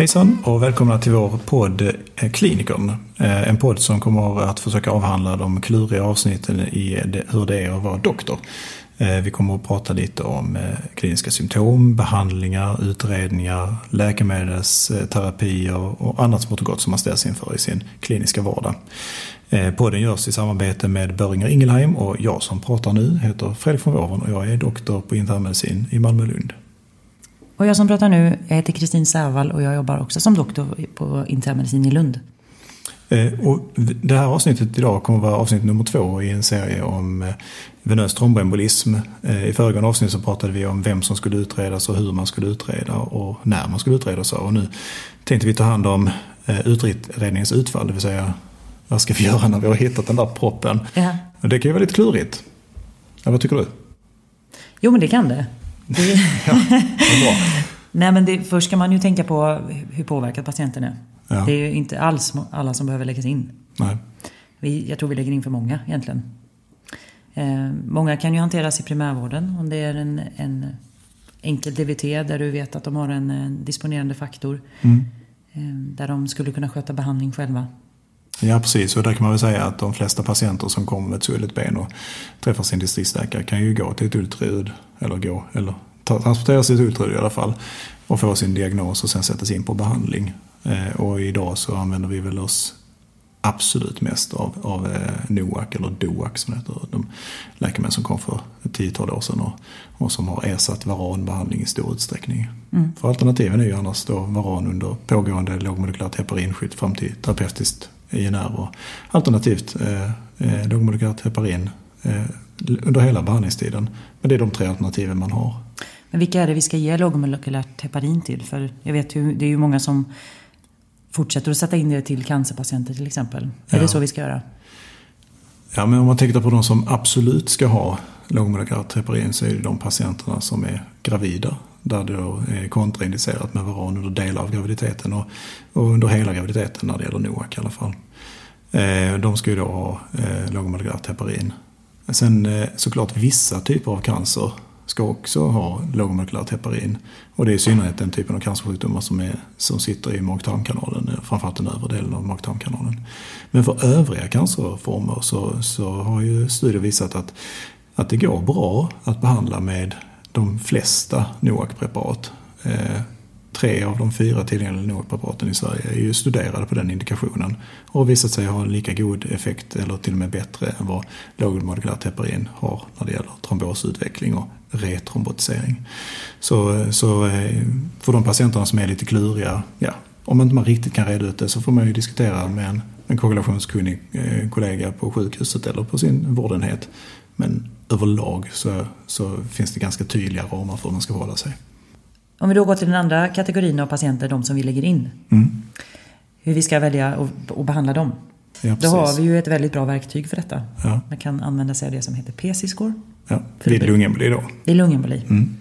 Hejsan och välkomna till vår podd eh, Klinikern. Eh, en podd som kommer att försöka avhandla de kluriga avsnitten i hur det är att vara doktor. Eh, vi kommer att prata lite om kliniska symptom, behandlingar, utredningar, läkemedelsterapier och annat smått och gott som man ställs inför i sin kliniska vardag. Podden görs i samarbete med Böringer Ingelheim och jag som pratar nu heter Fredrik von Wåren och jag är doktor på internmedicin i Malmö-Lund. Och jag som pratar nu, jag heter Kristin Sävall och jag jobbar också som doktor på internmedicin i Lund. Eh, och det här avsnittet idag kommer att vara avsnitt nummer två i en serie om eh, venös tromboembolism. Eh, I föregående avsnitt så pratade vi om vem som skulle utredas och hur man skulle utreda och när man skulle utredas. Och nu tänkte vi ta hand om utredningens utfall, det vill säga vad ska vi göra när vi har hittat den där proppen? Ja. Och det kan ju vara lite klurigt. Ja, vad tycker du? Jo, men det kan det. Ja. Nej, men det, först ska man ju tänka på hur påverkad patienten är. Ja. Det är ju inte alls alla som behöver läggas in. Nej. Vi, jag tror vi lägger in för många egentligen. Eh, många kan ju hanteras i primärvården om det är en, en enkel DVT där du vet att de har en, en disponerande faktor. Mm. Eh, där de skulle kunna sköta behandling själva. Ja precis och där kan man väl säga att de flesta patienter som kommer med ett svullet ben och träffar sin distriktsläkare kan ju gå till ett ultraljud eller gå eller transporteras till ett ultraljud i alla fall och få sin diagnos och sen sättas in på behandling. Eh, och idag så använder vi väl oss absolut mest av, av eh, NOAC eller DOAC som heter. De läkemedel som kom för ett tiotal år sedan och, och som har ersatt varanbehandling i stor utsträckning. Mm. För alternativen är ju annars då varan under pågående lågmolekylärt heparinskydd fram till terapeutiskt INR och alternativt eh, eh, lågmolekylärt heparin eh, under hela behandlingstiden. Men det är de tre alternativen man har. Men vilka är det vi ska ge lågmolekylärt heparin till? För jag vet ju, det är ju många som fortsätter att sätta in det till cancerpatienter till exempel. Är ja. det så vi ska göra? Ja, men om man tänker på de som absolut ska ha lågmolekylärt heparin så är det de patienterna som är gravida. Där det eh, då är kontraindicerat med varan under delar av graviditeten och, och under hela graviditeten när det gäller NOAC i alla fall. Eh, de ska ju då ha eh, lågmolekylärt heparin. Sen eh, såklart vissa typer av cancer ska också ha lågmolekylärt heparin. Och det är i synnerhet den typen av cancersjukdomar som, är, som sitter i mag-tarmkanalen, eh, framförallt den övre delen av mag-tarmkanalen. Men för övriga cancerformer så, så har ju studier visat att, att det går bra att behandla med de flesta NOAC-preparat. Eh, tre av de fyra tillgängliga NOAC-preparaten i Sverige är ju studerade på den indikationen och har visat sig ha en lika god effekt eller till och med bättre än vad lågmolekylärt heparin har när det gäller trombosutveckling och retrombotisering. Så, så eh, för de patienterna som är lite kluriga, ja, om inte man riktigt kan reda ut det så får man ju diskutera med en, en korrelationskunnig eh, kollega på sjukhuset eller på sin vårdenhet. Men överlag så, så finns det ganska tydliga ramar för hur man ska hålla sig. Om vi då går till den andra kategorin av patienter, de som vi lägger in. Mm. Hur vi ska välja och, behandla dem. Ja, då har vi ju ett väldigt bra verktyg för detta. Ja. Man kan använda sig av det som heter PC-score. Ja, vid lungemboli då? Vid lungemboli. Mm.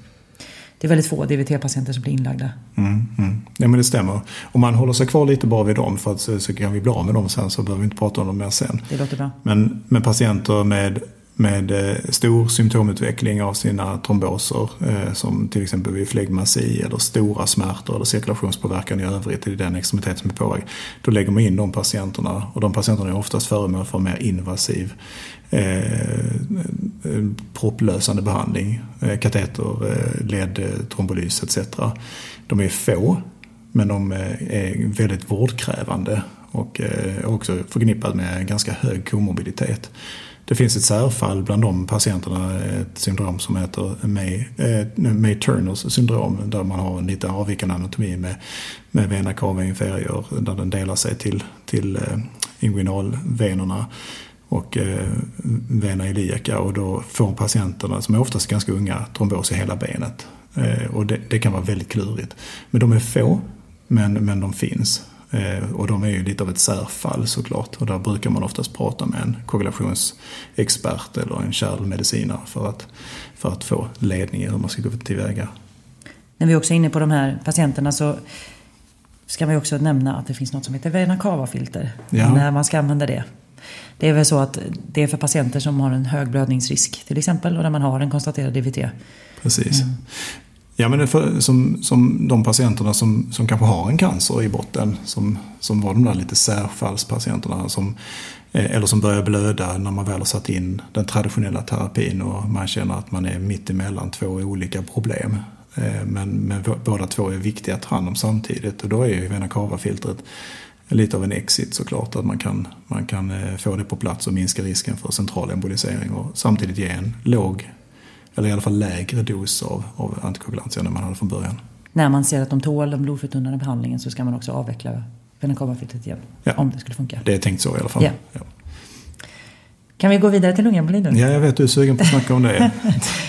Det är väldigt få DVT-patienter som blir inlagda. Mm, mm. Ja men det stämmer. Om man håller sig kvar lite bara vid dem för att så, så kan vi bli av med dem sen så behöver vi inte prata om dem mer sen. Det låter bra. Men, men patienter med med eh, stor symptomutveckling av sina tromboser eh, som till exempel vid flegmasi eller stora smärtor eller cirkulationspåverkan i övrigt i den extremitet som är påverkad. Då lägger man in de patienterna och de patienterna är oftast föremål för mer invasiv eh, propplösande behandling, eh, kateter, eh, ledtrombolys eh, etc. De är få men de är väldigt vårdkrävande och också förknippade med ganska hög komorbiditet. Det finns ett särfall bland de patienterna, ett syndrom som heter May, eh, May-Turners syndrom där man har en lite avvikande anatomi med, med vena cava inferior där den delar sig till, till eh, inguinalvenerna och eh, vena iliaca och då får patienterna, som är oftast ganska unga, trombos i hela benet. Eh, och det, det, kan vara väldigt klurigt. Men de är få, men, men de finns. Eh, och de är ju lite av ett särfall såklart. Och där brukar man oftast prata med en koagulationsexpert eller en kärlmedicinare för att, för att få ledning i hur man ska gå tillväga. När vi också är inne på de här patienterna så ska vi också nämna att det finns något som heter vena cava-filter. Ja. När man ska använda det. Det är väl så att det är för patienter som har en hög blödningsrisk till exempel och där man har en konstaterad DVT. Precis. Mm. Ja, men för, som, som de patienterna som, som kanske har en cancer i botten, som, som var de där lite särfallspatienterna, som, eh, eller som börjar blöda när man väl har satt in den traditionella terapin och man känner att man är mitt emellan två olika problem. Eh, men, men båda två är viktiga att ta hand om samtidigt och då är ju vena cava-filtret lite av en exit såklart. Att man kan, man kan eh, få det på plats och minska risken för central embolisering och samtidigt ge en låg eller i alla fall lägre dos av, av antikoagulantia än man hade från början. När man ser att de tål den blodförtunnande behandlingen så ska man också avveckla venacavafiltret igen. Ja. Om det skulle funka. Det är tänkt så i alla fall. Ja. Ja. Kan vi gå vidare till lungemboli nu? Ja, jag vet du är sugen på att snacka om det.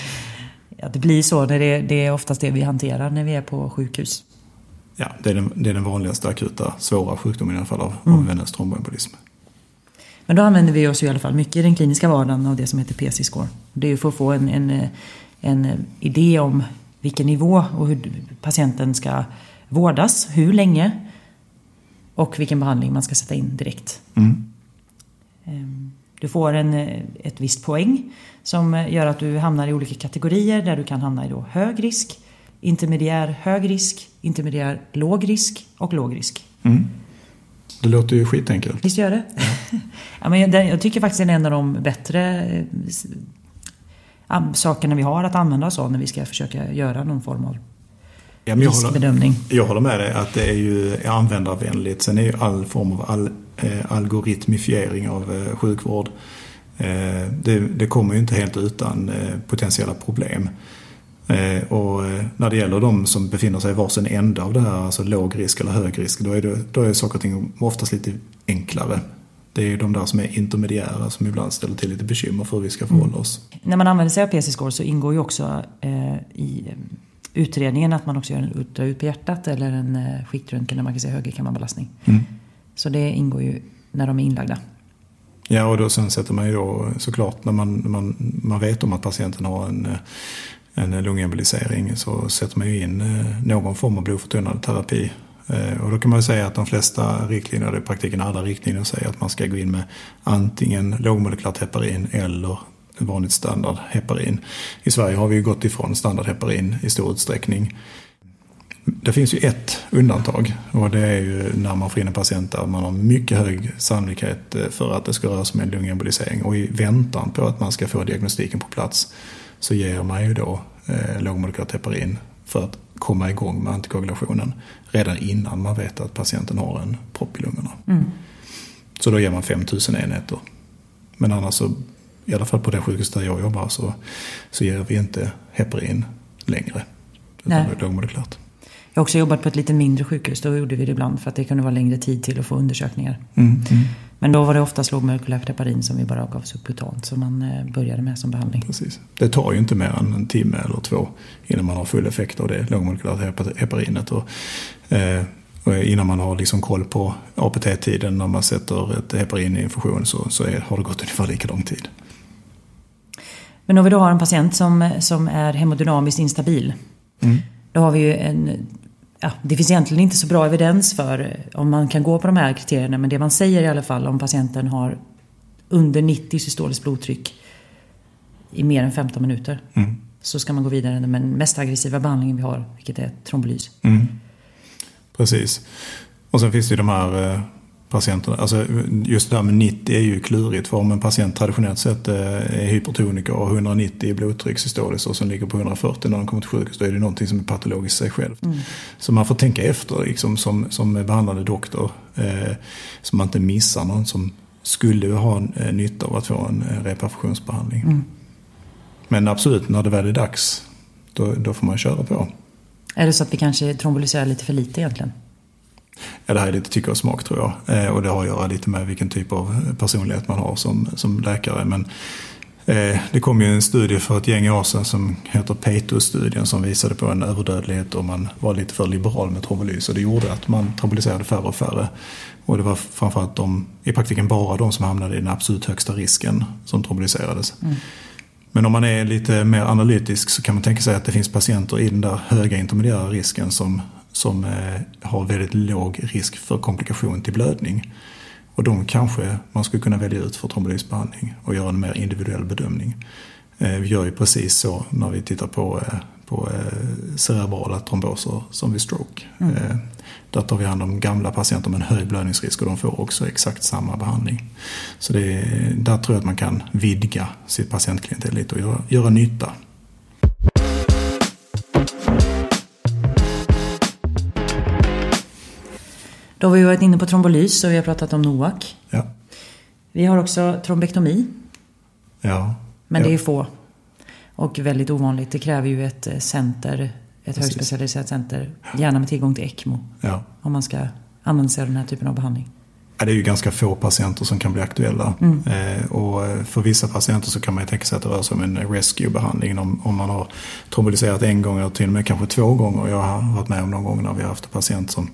ja, det blir så. När det, det är oftast det vi hanterar när vi är på sjukhus. Ja, det är den, det är den vanligaste akuta svåra sjukdomen i alla fall av, mm. av venös tromboembolism. Men då använder vi oss i alla fall mycket i den kliniska vardagen av det som heter PC-score. Det är för att få en, en, en idé om vilken nivå och hur patienten ska vårdas, hur länge och vilken behandling man ska sätta in direkt. Mm. Ehm, du får en, ett visst poäng som gör att du hamnar i olika kategorier där du kan hamna i då hög risk, intermediär hög risk, intermediär låg risk och låg risk. Mm. Det låter ju skitenkelt. Visst gör det? Ja. ja, men jag, jag tycker faktiskt det är en av de bättre äh, sakerna vi har att använda oss av när vi ska försöka göra någon form av ja, jag riskbedömning. Håller, jag håller med dig att det är ju användarvänligt. Sen är ju all form av all, eh, algoritmifiering av eh, sjukvård eh, det, det, kommer ju inte helt utan eh, potentiella problem. Eh, och eh, när det gäller de som befinner sig i varsin ände av det här, alltså låg risk eller hög risk, då är, det, då är saker och ting oftast lite enklare. Det är ju de där som är intermediära som ibland ställer till lite bekymmer för hur vi ska förhålla mm. oss. Mm. När man använder sig av PC-score så ingår ju också eh, i eh, utredningen att man också gör en ultraljud på hjärtat eller en eh, skiktröntgen där man kan se högerkammarbelastning. Mm. Så det ingår ju när de är inlagda. Ja, och då sen sätter man ju då såklart när man, man, man vet om att patienten har en en eh, lungembolisering så sätter man ju in eh, någon form av blodförtunnande terapi. Eh, och då kan man ju säga att de flesta riktlinjer, i praktiken alla riktlinjer, säger att man ska gå in med antingen lågmolekylärt heparin eller vanligt standard heparin. I Sverige har vi ju gått ifrån standard heparin i stor utsträckning. Det finns ju ett undantag och det är ju när man får in en patient där man har mycket hög sannolikhet eh, för att det ska röra sig om en lungembolisering och i väntan på att man ska få diagnostiken på plats så ger man ju då eh, lågmolekylärt heparin för att komma igång med antikoagulationen redan innan man vet att patienten har en propp i lungorna. Mm. Så då ger man 5000 enheter. Men annars så, i alla fall på det sjukhus där jag jobbar, så, så ger vi inte heparin längre. Utan lågmolekylärt. Jag har också jobbat på ett lite mindre sjukhus. Då gjorde vi det ibland för att det kunde vara längre tid till att få undersökningar. Mm, mm. Men då var det oftast lågmolekylärt heparin som vi bara gav subkutant. Som man eh, började med som behandling. Precis. Det tar ju inte mer än en timme eller två innan man har full effekt av det lågmolekylära heparinet. Och, eh, och innan man har liksom koll på APT-tiden när man sätter ett heparin i infusion så, så är, har det gått ungefär lika lång tid. Men om vi då har en patient som, som är hemodynamiskt instabil. Mm. Då har vi ju en ja, det finns egentligen inte så bra evidens för eh, om man kan gå på de här kriterierna. Men det man säger i alla fall om patienten har under 90 systoliskt blodtryck i mer än 15 minuter. Mm. Så ska man gå vidare med den mest aggressiva behandlingen vi har, vilket är trombolys. Mm. Precis. Och sen finns det ju de här eh, patienterna. Alltså just det här med 90 är ju klurigt. För om en patient traditionellt sett eh, är hypertoniker och har 190 i blodtryck systoliskt och som ligger på 140 när de kommer till sjukhus. Då är det någonting som är patologiskt i sig själv. Mm. Så man får tänka efter liksom, som, som behandlande doktor. Eh, så man inte missar någon som skulle ha eh, nytta av att få en eh, reperfusionsbehandling. Mm. Men absolut, när det väl är dags, då, då får man köra på. Är det så att vi kanske trombolyserar lite för lite egentligen? Ja, det här är lite tycke och smak tror jag. Eh, och det har att göra lite med vilken typ av personlighet man har som, som läkare. Men eh, det kom ju en studie för ett gäng år sedan som heter Pato-studien som visade på en överdödlighet om man var lite för liberal med trombolys. Och det gjorde att man trombolyserade färre och färre. Och det var framförallt de, i praktiken bara de som hamnade i den absolut högsta risken som trombolyserades. Mm. Men om man är lite mer analytisk så kan man tänka sig att det finns patienter i den där höga intermediära risken som som eh, har väldigt låg risk för komplikation till blödning. Och de kanske man skulle kunna välja ut för trombolysbehandling och göra en mer individuell bedömning. Eh, vi gör ju precis så när vi tittar på, eh, på cerebrala tromboser som vid stroke. Mm. Där tar vi hand om gamla patienter med en hög blödningsrisk och de får också exakt samma behandling. Så det, där tror jag att man kan vidga sitt patientklientel lite och göra, göra nytta. Då har vi varit inne på trombolys och vi har pratat om NOAC. Ja. Vi har också trombektomi. Ja. Men ja. det är få. Och väldigt ovanligt. Det kräver ju ett eh, center, ett högspecialiserat center. Gärna med tillgång till ECMO. Ja. Om man ska använda sig av den här typen av behandling. Ja, det är ju ganska få patienter som kan bli aktuella. Mm. Eh, och eh, för vissa patienter så kan man ju tänka sig att det rör sig om en rescue-behandling. Om, om man har tromboliserat en gång eller till och med kanske två gånger. Jag har varit med om någon gång när vi har haft en patient som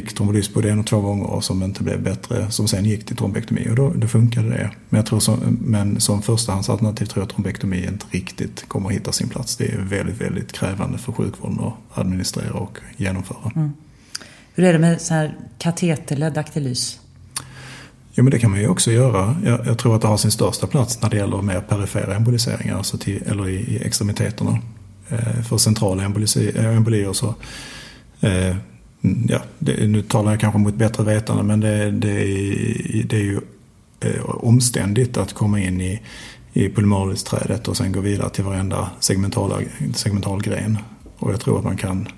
fick trombolys både en och två gånger och som inte blev bättre. Som sen gick till trombektomi och då, då funkade det. Men, jag tror som, men som förstahandsalternativ tror jag att trombektomi inte riktigt kommer att hitta sin plats. Det är väldigt, väldigt krävande för sjukvården att administrera och genomföra. Mm. Hur är det med så här kateterledd aktilys? Jo men det kan man ju också göra. Jag, jag, tror att det har sin största plats när det gäller mer perifera emboliseringar, alltså till, eller i, i extremiteterna. Eh, för centrala embolier så eh, ja, det, nu talar jag kanske mot bättre vetande men det, det, är, det är ju eh, omständigt att komma in i, i pulmonalisträdet och sen gå vidare till varenda segmental gren. Och jag tror att man kan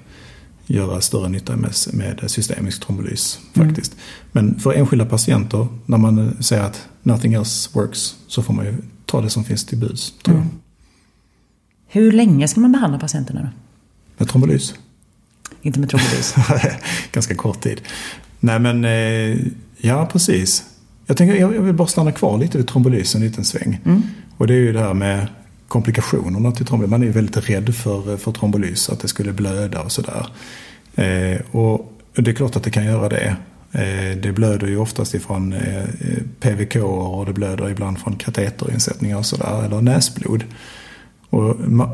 göra större nytta med, med systemisk trombolys faktiskt. Mm. Men för enskilda patienter, när man säger att nothing else works, så får man ju ta det som finns till buds. Mm. Hur länge ska man behandla patienterna då? Med trombolys? Inte med trombolys. Ganska kort tid. Nej men, eh, ja precis. Jag, tänker, jag vill bara stanna kvar lite vid trombolysen en liten sväng. Mm. Och det är ju det här med komplikationerna till trombolys. Man är ju väldigt rädd för, för trombolys, att det skulle blöda och sådär. Eh, och det är klart att det kan göra det. Eh, det blöder ju oftast ifrån eh, PVK och det blöder ibland från kateterinsättningar och sådär, eller näsblod. Och,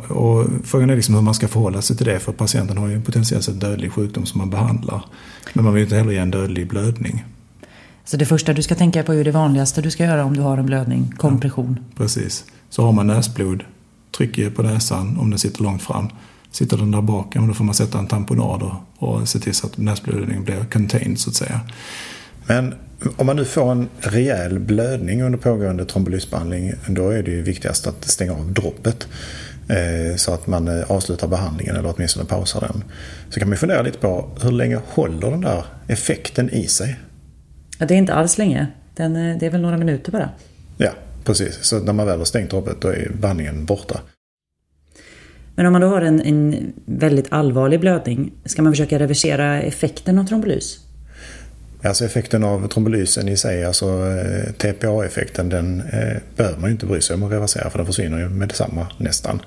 och frågan är liksom hur man ska förhålla sig till det för patienten har ju en potentiellt sett dödlig sjukdom som man behandlar. Men man vill inte heller ge en dödlig blödning. Så det första du ska tänka på är det vanligaste du ska göra om du har en blödning, kompression. Ja, precis. Så har man näsblod, trycker på näsan om den sitter långt fram. Sitter den där bak, ja, då får man sätta en tamponad och, och se till så att näsblödningen blir contained så att säga. Men om man nu får en rejäl blödning under pågående trombolysbehandling då är det ju viktigast att stänga av droppet. Eh, så att man eh, avslutar behandlingen eller åtminstone pausar den. Så kan man fundera lite på hur länge håller den där effekten i sig? Ja, det är inte alls länge. Den, eh, det är väl några minuter bara. Ja, precis. Så när man väl har stängt droppet då är behandlingen borta. Men om man då har en, en väldigt allvarlig blödning, ska man försöka reversera effekten av trombolys? Alltså effekten av trombolysen i sig, alltså eh, TPA-effekten, den eh, behöver man ju inte bry sig om att reversera för den försvinner ju med detsamma nästan.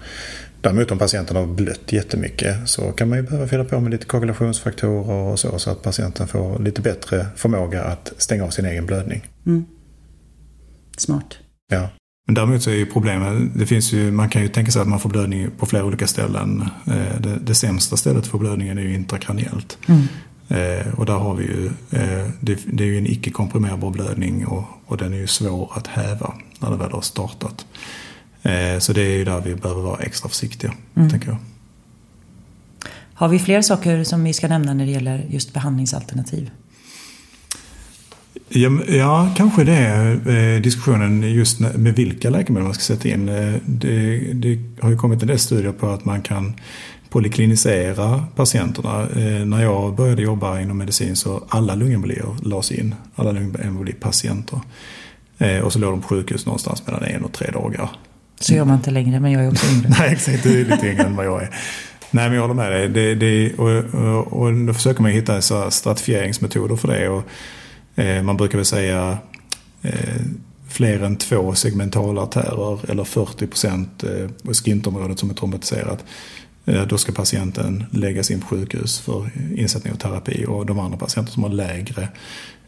Däremot om patienten har blött jättemycket så kan man ju behöva fylla på med lite koagulationsfaktorer och så, så att patienten får lite bättre förmåga att stänga av sin egen blödning. Mm. Smart. Ja. Men däremot så är ju problemet, det finns ju, man kan ju tänka sig att man får blödning på flera olika ställen. Eh, det, det sämsta stället för blödningen är ju intrakraniellt. Mm. Eh, och där har vi ju, eh, det, det, är ju en icke komprimerbar blödning och, och, den är ju svår att häva när det väl har startat. Eh, så det är ju där vi behöver vara extra försiktiga, mm. tänker jag. Har vi fler saker som vi ska nämna när det gäller just behandlingsalternativ? Ja, ja, kanske det. Eh, diskussionen just med vilka läkemedel man ska sätta in. Eh, det, det, har ju kommit en del studier på att man kan polyklinisera patienterna. Eh, när jag började jobba inom medicin så alla lungembolier lades in. Alla lungembolipatienter. Eh, och så låg de på sjukhus någonstans mellan en och tre dagar. Så gör man inte längre, men jag är också yngre. Nej, exakt. Du är lite yngre än vad jag är. Nej, men jag håller med dig. Det, det, och, och, och då försöker man hitta så stratifieringsmetoder för det. Och, eh, man brukar väl säga eh, fler än två segmentala artärer eller 40 procent eh, på skintområdet som är traumatiserat. Eh, då ska patienten läggas in på sjukhus för insättning av terapi och de andra patienter som har lägre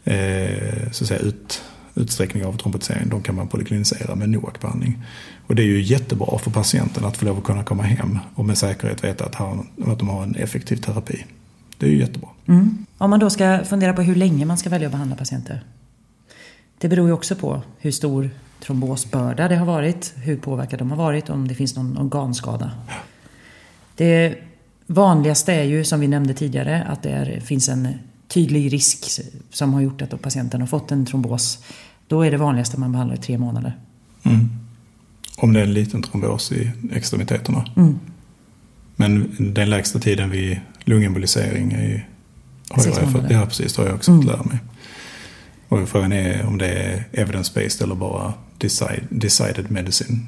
eh, så att säga, ut, utsträckning av trombotisering de kan man polyklinisera med NOAC-behandling. Och det är ju jättebra för patienten att få lov att kunna komma hem och med säkerhet veta att, han, att de har en effektiv terapi. Det är ju jättebra. Mm. Om man då ska fundera på hur länge man ska välja att behandla patienter. Det beror ju också på hur stor trombosbörda det har varit, hur påverkade de har varit, om det finns någon organskada. Det vanligaste är ju, som vi nämnde tidigare, att det är, finns en tydlig risk som har gjort att patienten har fått en trombos. Då är det vanligaste man behandlar i tre månader. Mm. Om det är en liten trombos i extremiteterna. Mm. Men den lägsta tiden vid lungembolisering är, har jag, fått, ja, precis, har jag också mm. fått lära mig. Och frågan är om det är evidence-based eller bara decide, decided medicine.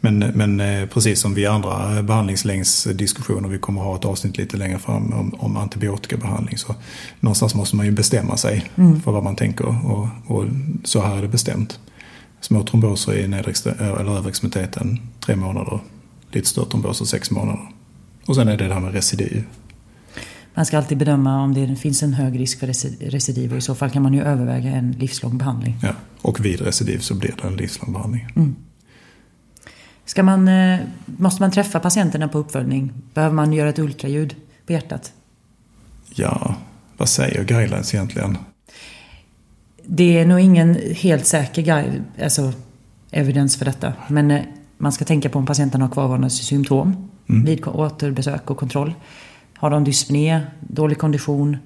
Men, men eh, precis som vid andra behandlingslängdsdiskussioner, vi kommer ha ett avsnitt lite längre fram om, om antibiotikabehandling. Så någonstans måste man ju bestämma sig mm. för vad man tänker och, och, så här är det bestämt. Små tromboser i nedre eller överextremiteten tre månader, lite större tromboser sex månader. Och sen är det det här med recidiv. Man ska alltid bedöma om det finns en hög risk för recidiv och i så fall kan man ju överväga en livslång behandling. Ja, och vid recidiv så blir det en livslång behandling. Mm. Ska man, eh, måste man träffa patienterna på uppföljning? Behöver man göra ett ultraljud på hjärtat? Ja, vad säger guidelines egentligen? Det är nog ingen helt säker guide, alltså evidens för detta. Men eh, man ska tänka på om patienten har kvarvarande symptom mm. vid återbesök och kontroll. Har de dyspné, dålig kondition,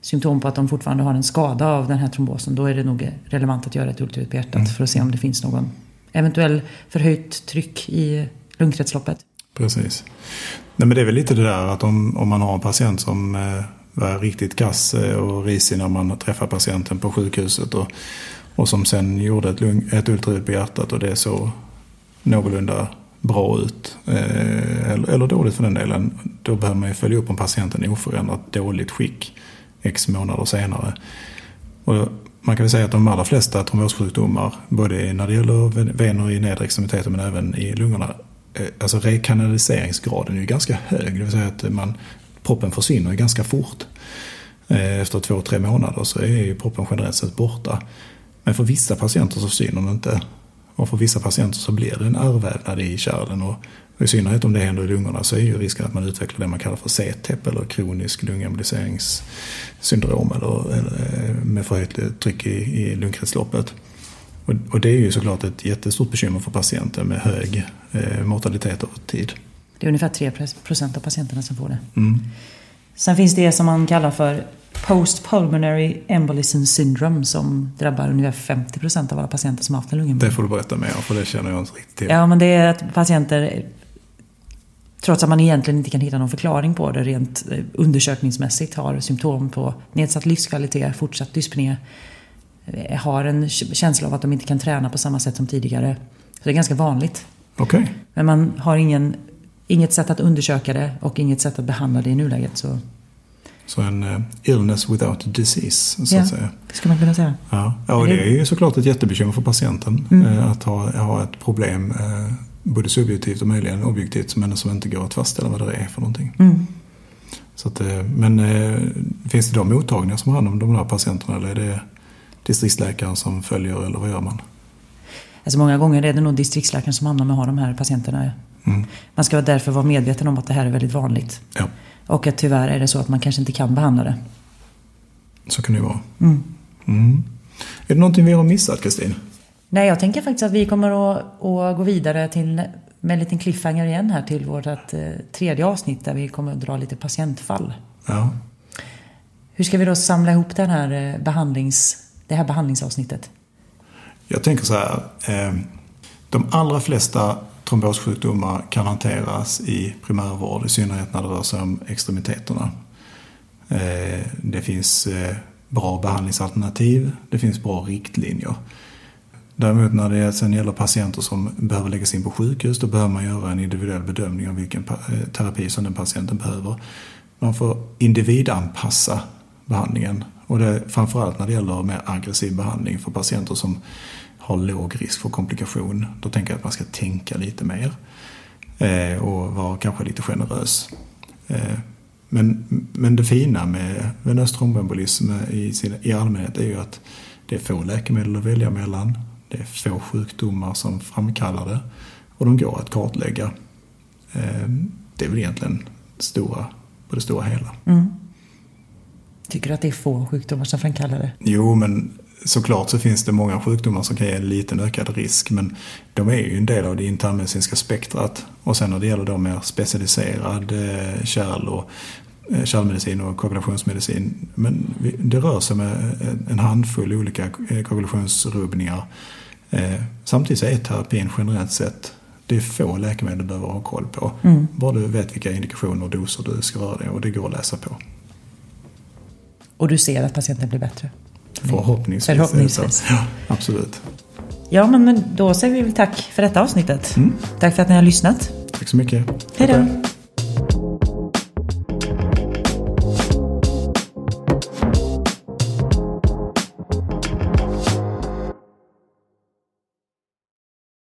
symptom på att de fortfarande har en skada av den här trombosen, då är det nog relevant att göra ett ultraljud på hjärtat mm. för att se om det finns någon eventuell förhöjt tryck i lungkretsloppet. Precis. Nej, men det är väl lite det där att om, om man har en patient som eh, var riktigt kass eh, och risig när man träffar patienten på sjukhuset och, och som sen gjorde ett, lung, ett ultraljud på hjärtat och det såg någorlunda bra ut, eh, eller, eller dåligt för den delen, då behöver man ju följa upp om patienten är oförändrat dåligt skick x månader senare. Och man kan väl säga att de allra flesta trombossjukdomar, både när det gäller vener i nedre extremiteten men även i lungorna, eh, alltså rekanaliseringsgraden är ju ganska hög. Det vill säga att man, proppen försvinner ganska fort. Eh, efter två, tre månader så är ju proppen generellt sett borta. Men för vissa patienter så försvinner den inte. Och för vissa patienter så blir det en ärrvävnad i kärlen. Och i synnerhet om det händer i lungorna så är ju risken att man utvecklar det man kallar för CTEP eller kronisk lungemboliseringssyndrom eller, eller eh, med förhöjt tryck i, i lungkretsloppet. Och, och, det är ju såklart ett jättestort bekymmer för patienter med hög eh, mortalitet över tid. Det är ungefär 3 procent av patienterna som får det. Mm. Sen finns det som man kallar för Post-pulmonary embolism syndrome som drabbar ungefär 50% av alla patienter som har haft en lungemboli. Det får du berätta mer om för det känner jag inte riktigt till. Ja, men det är att patienter, trots att man egentligen inte kan hitta någon förklaring på det rent eh, undersökningsmässigt, har symptom på nedsatt livskvalitet, fortsatt dyspné, eh, har en känsla av att de inte kan träna på samma sätt som tidigare. Så det är ganska vanligt. Okay. Men man har ingen, inget sätt att undersöka det och inget sätt att behandla det i nuläget. Så så en uh, illness without disease, så ja, att säga. det skulle man kunna säga. Ja, ja och det är ju såklart ett jättebekymmer för patienten. Mm. Uh, att ha, ha ett problem, uh, både subjektivt och möjligen objektivt, men som inte går att fastställa vad det är för någonting. Mm. Så att, men finns det då mottagningar som har hand om de här patienterna eller är det distriktsläkaren som följer eller vad gör man? Alltså många gånger är det nog distriktsläkaren som hamnar med att ha de här patienterna. Mm. Man ska därför vara medveten om att det här är väldigt vanligt. Ja. Och att tyvärr är det så att man kanske inte kan behandla det. Så kan det vara. Mm. Mm. Är det någonting vi har missat, Kristin? Nej, jag tänker faktiskt att vi kommer att, att gå vidare till, med en liten cliffhanger igen här till vårt eh, tredje avsnitt där vi kommer att dra lite patientfall. Ja. Hur ska vi då samla ihop den här eh, behandlings, det här behandlingsavsnittet? Jag tänker så här. Eh, de allra flesta trombossjukdomar kan hanteras i primärvård, i synnerhet när det rör sig om extremiteterna. Eh, det finns eh, bra behandlingsalternativ, det finns bra riktlinjer. Däremot när det sen gäller patienter som behöver läggas in på sjukhus, då behöver man göra en individuell bedömning av vilken eh, terapi som den patienten behöver. Man får individanpassa behandlingen och det är framförallt när det gäller mer aggressiv behandling för patienter som har låg risk för komplikation. Då tänker jag att man ska tänka lite mer eh, och vara kanske lite generös. Eh, men, men det fina med venös tromboembolism i, i allmänhet är ju att det är få läkemedel att välja mellan. Det är få sjukdomar som framkallar det och de går att kartlägga. Eh, det är väl egentligen stora, på det stora hela. Mm. Tycker du att det är få sjukdomar som framkallar det? Jo, men såklart så finns det många sjukdomar som kan ge en liten ökad risk men de är ju en del av det internmedicinska spektrat. Och sen när det gäller då mer specialiserad eh, kärl och kärlmedicin och koagulationsmedicin. Men det rör sig med en handfull olika eh, koagulationsrubbningar. Samtidigt är terapin generellt sett det är få läkemedel du behöver ha koll på. Mm. Bara du vet vilka indikationer och doser du ska röra dig och det går att läsa på. Och du ser att patienten blir bättre? Förhoppningsvis. Förhoppningsvis. Ja, absolut. Ja, men, men då säger vi tack för detta avsnittet. Mm. Tack för att ni har lyssnat. Tack så mycket. Hej då.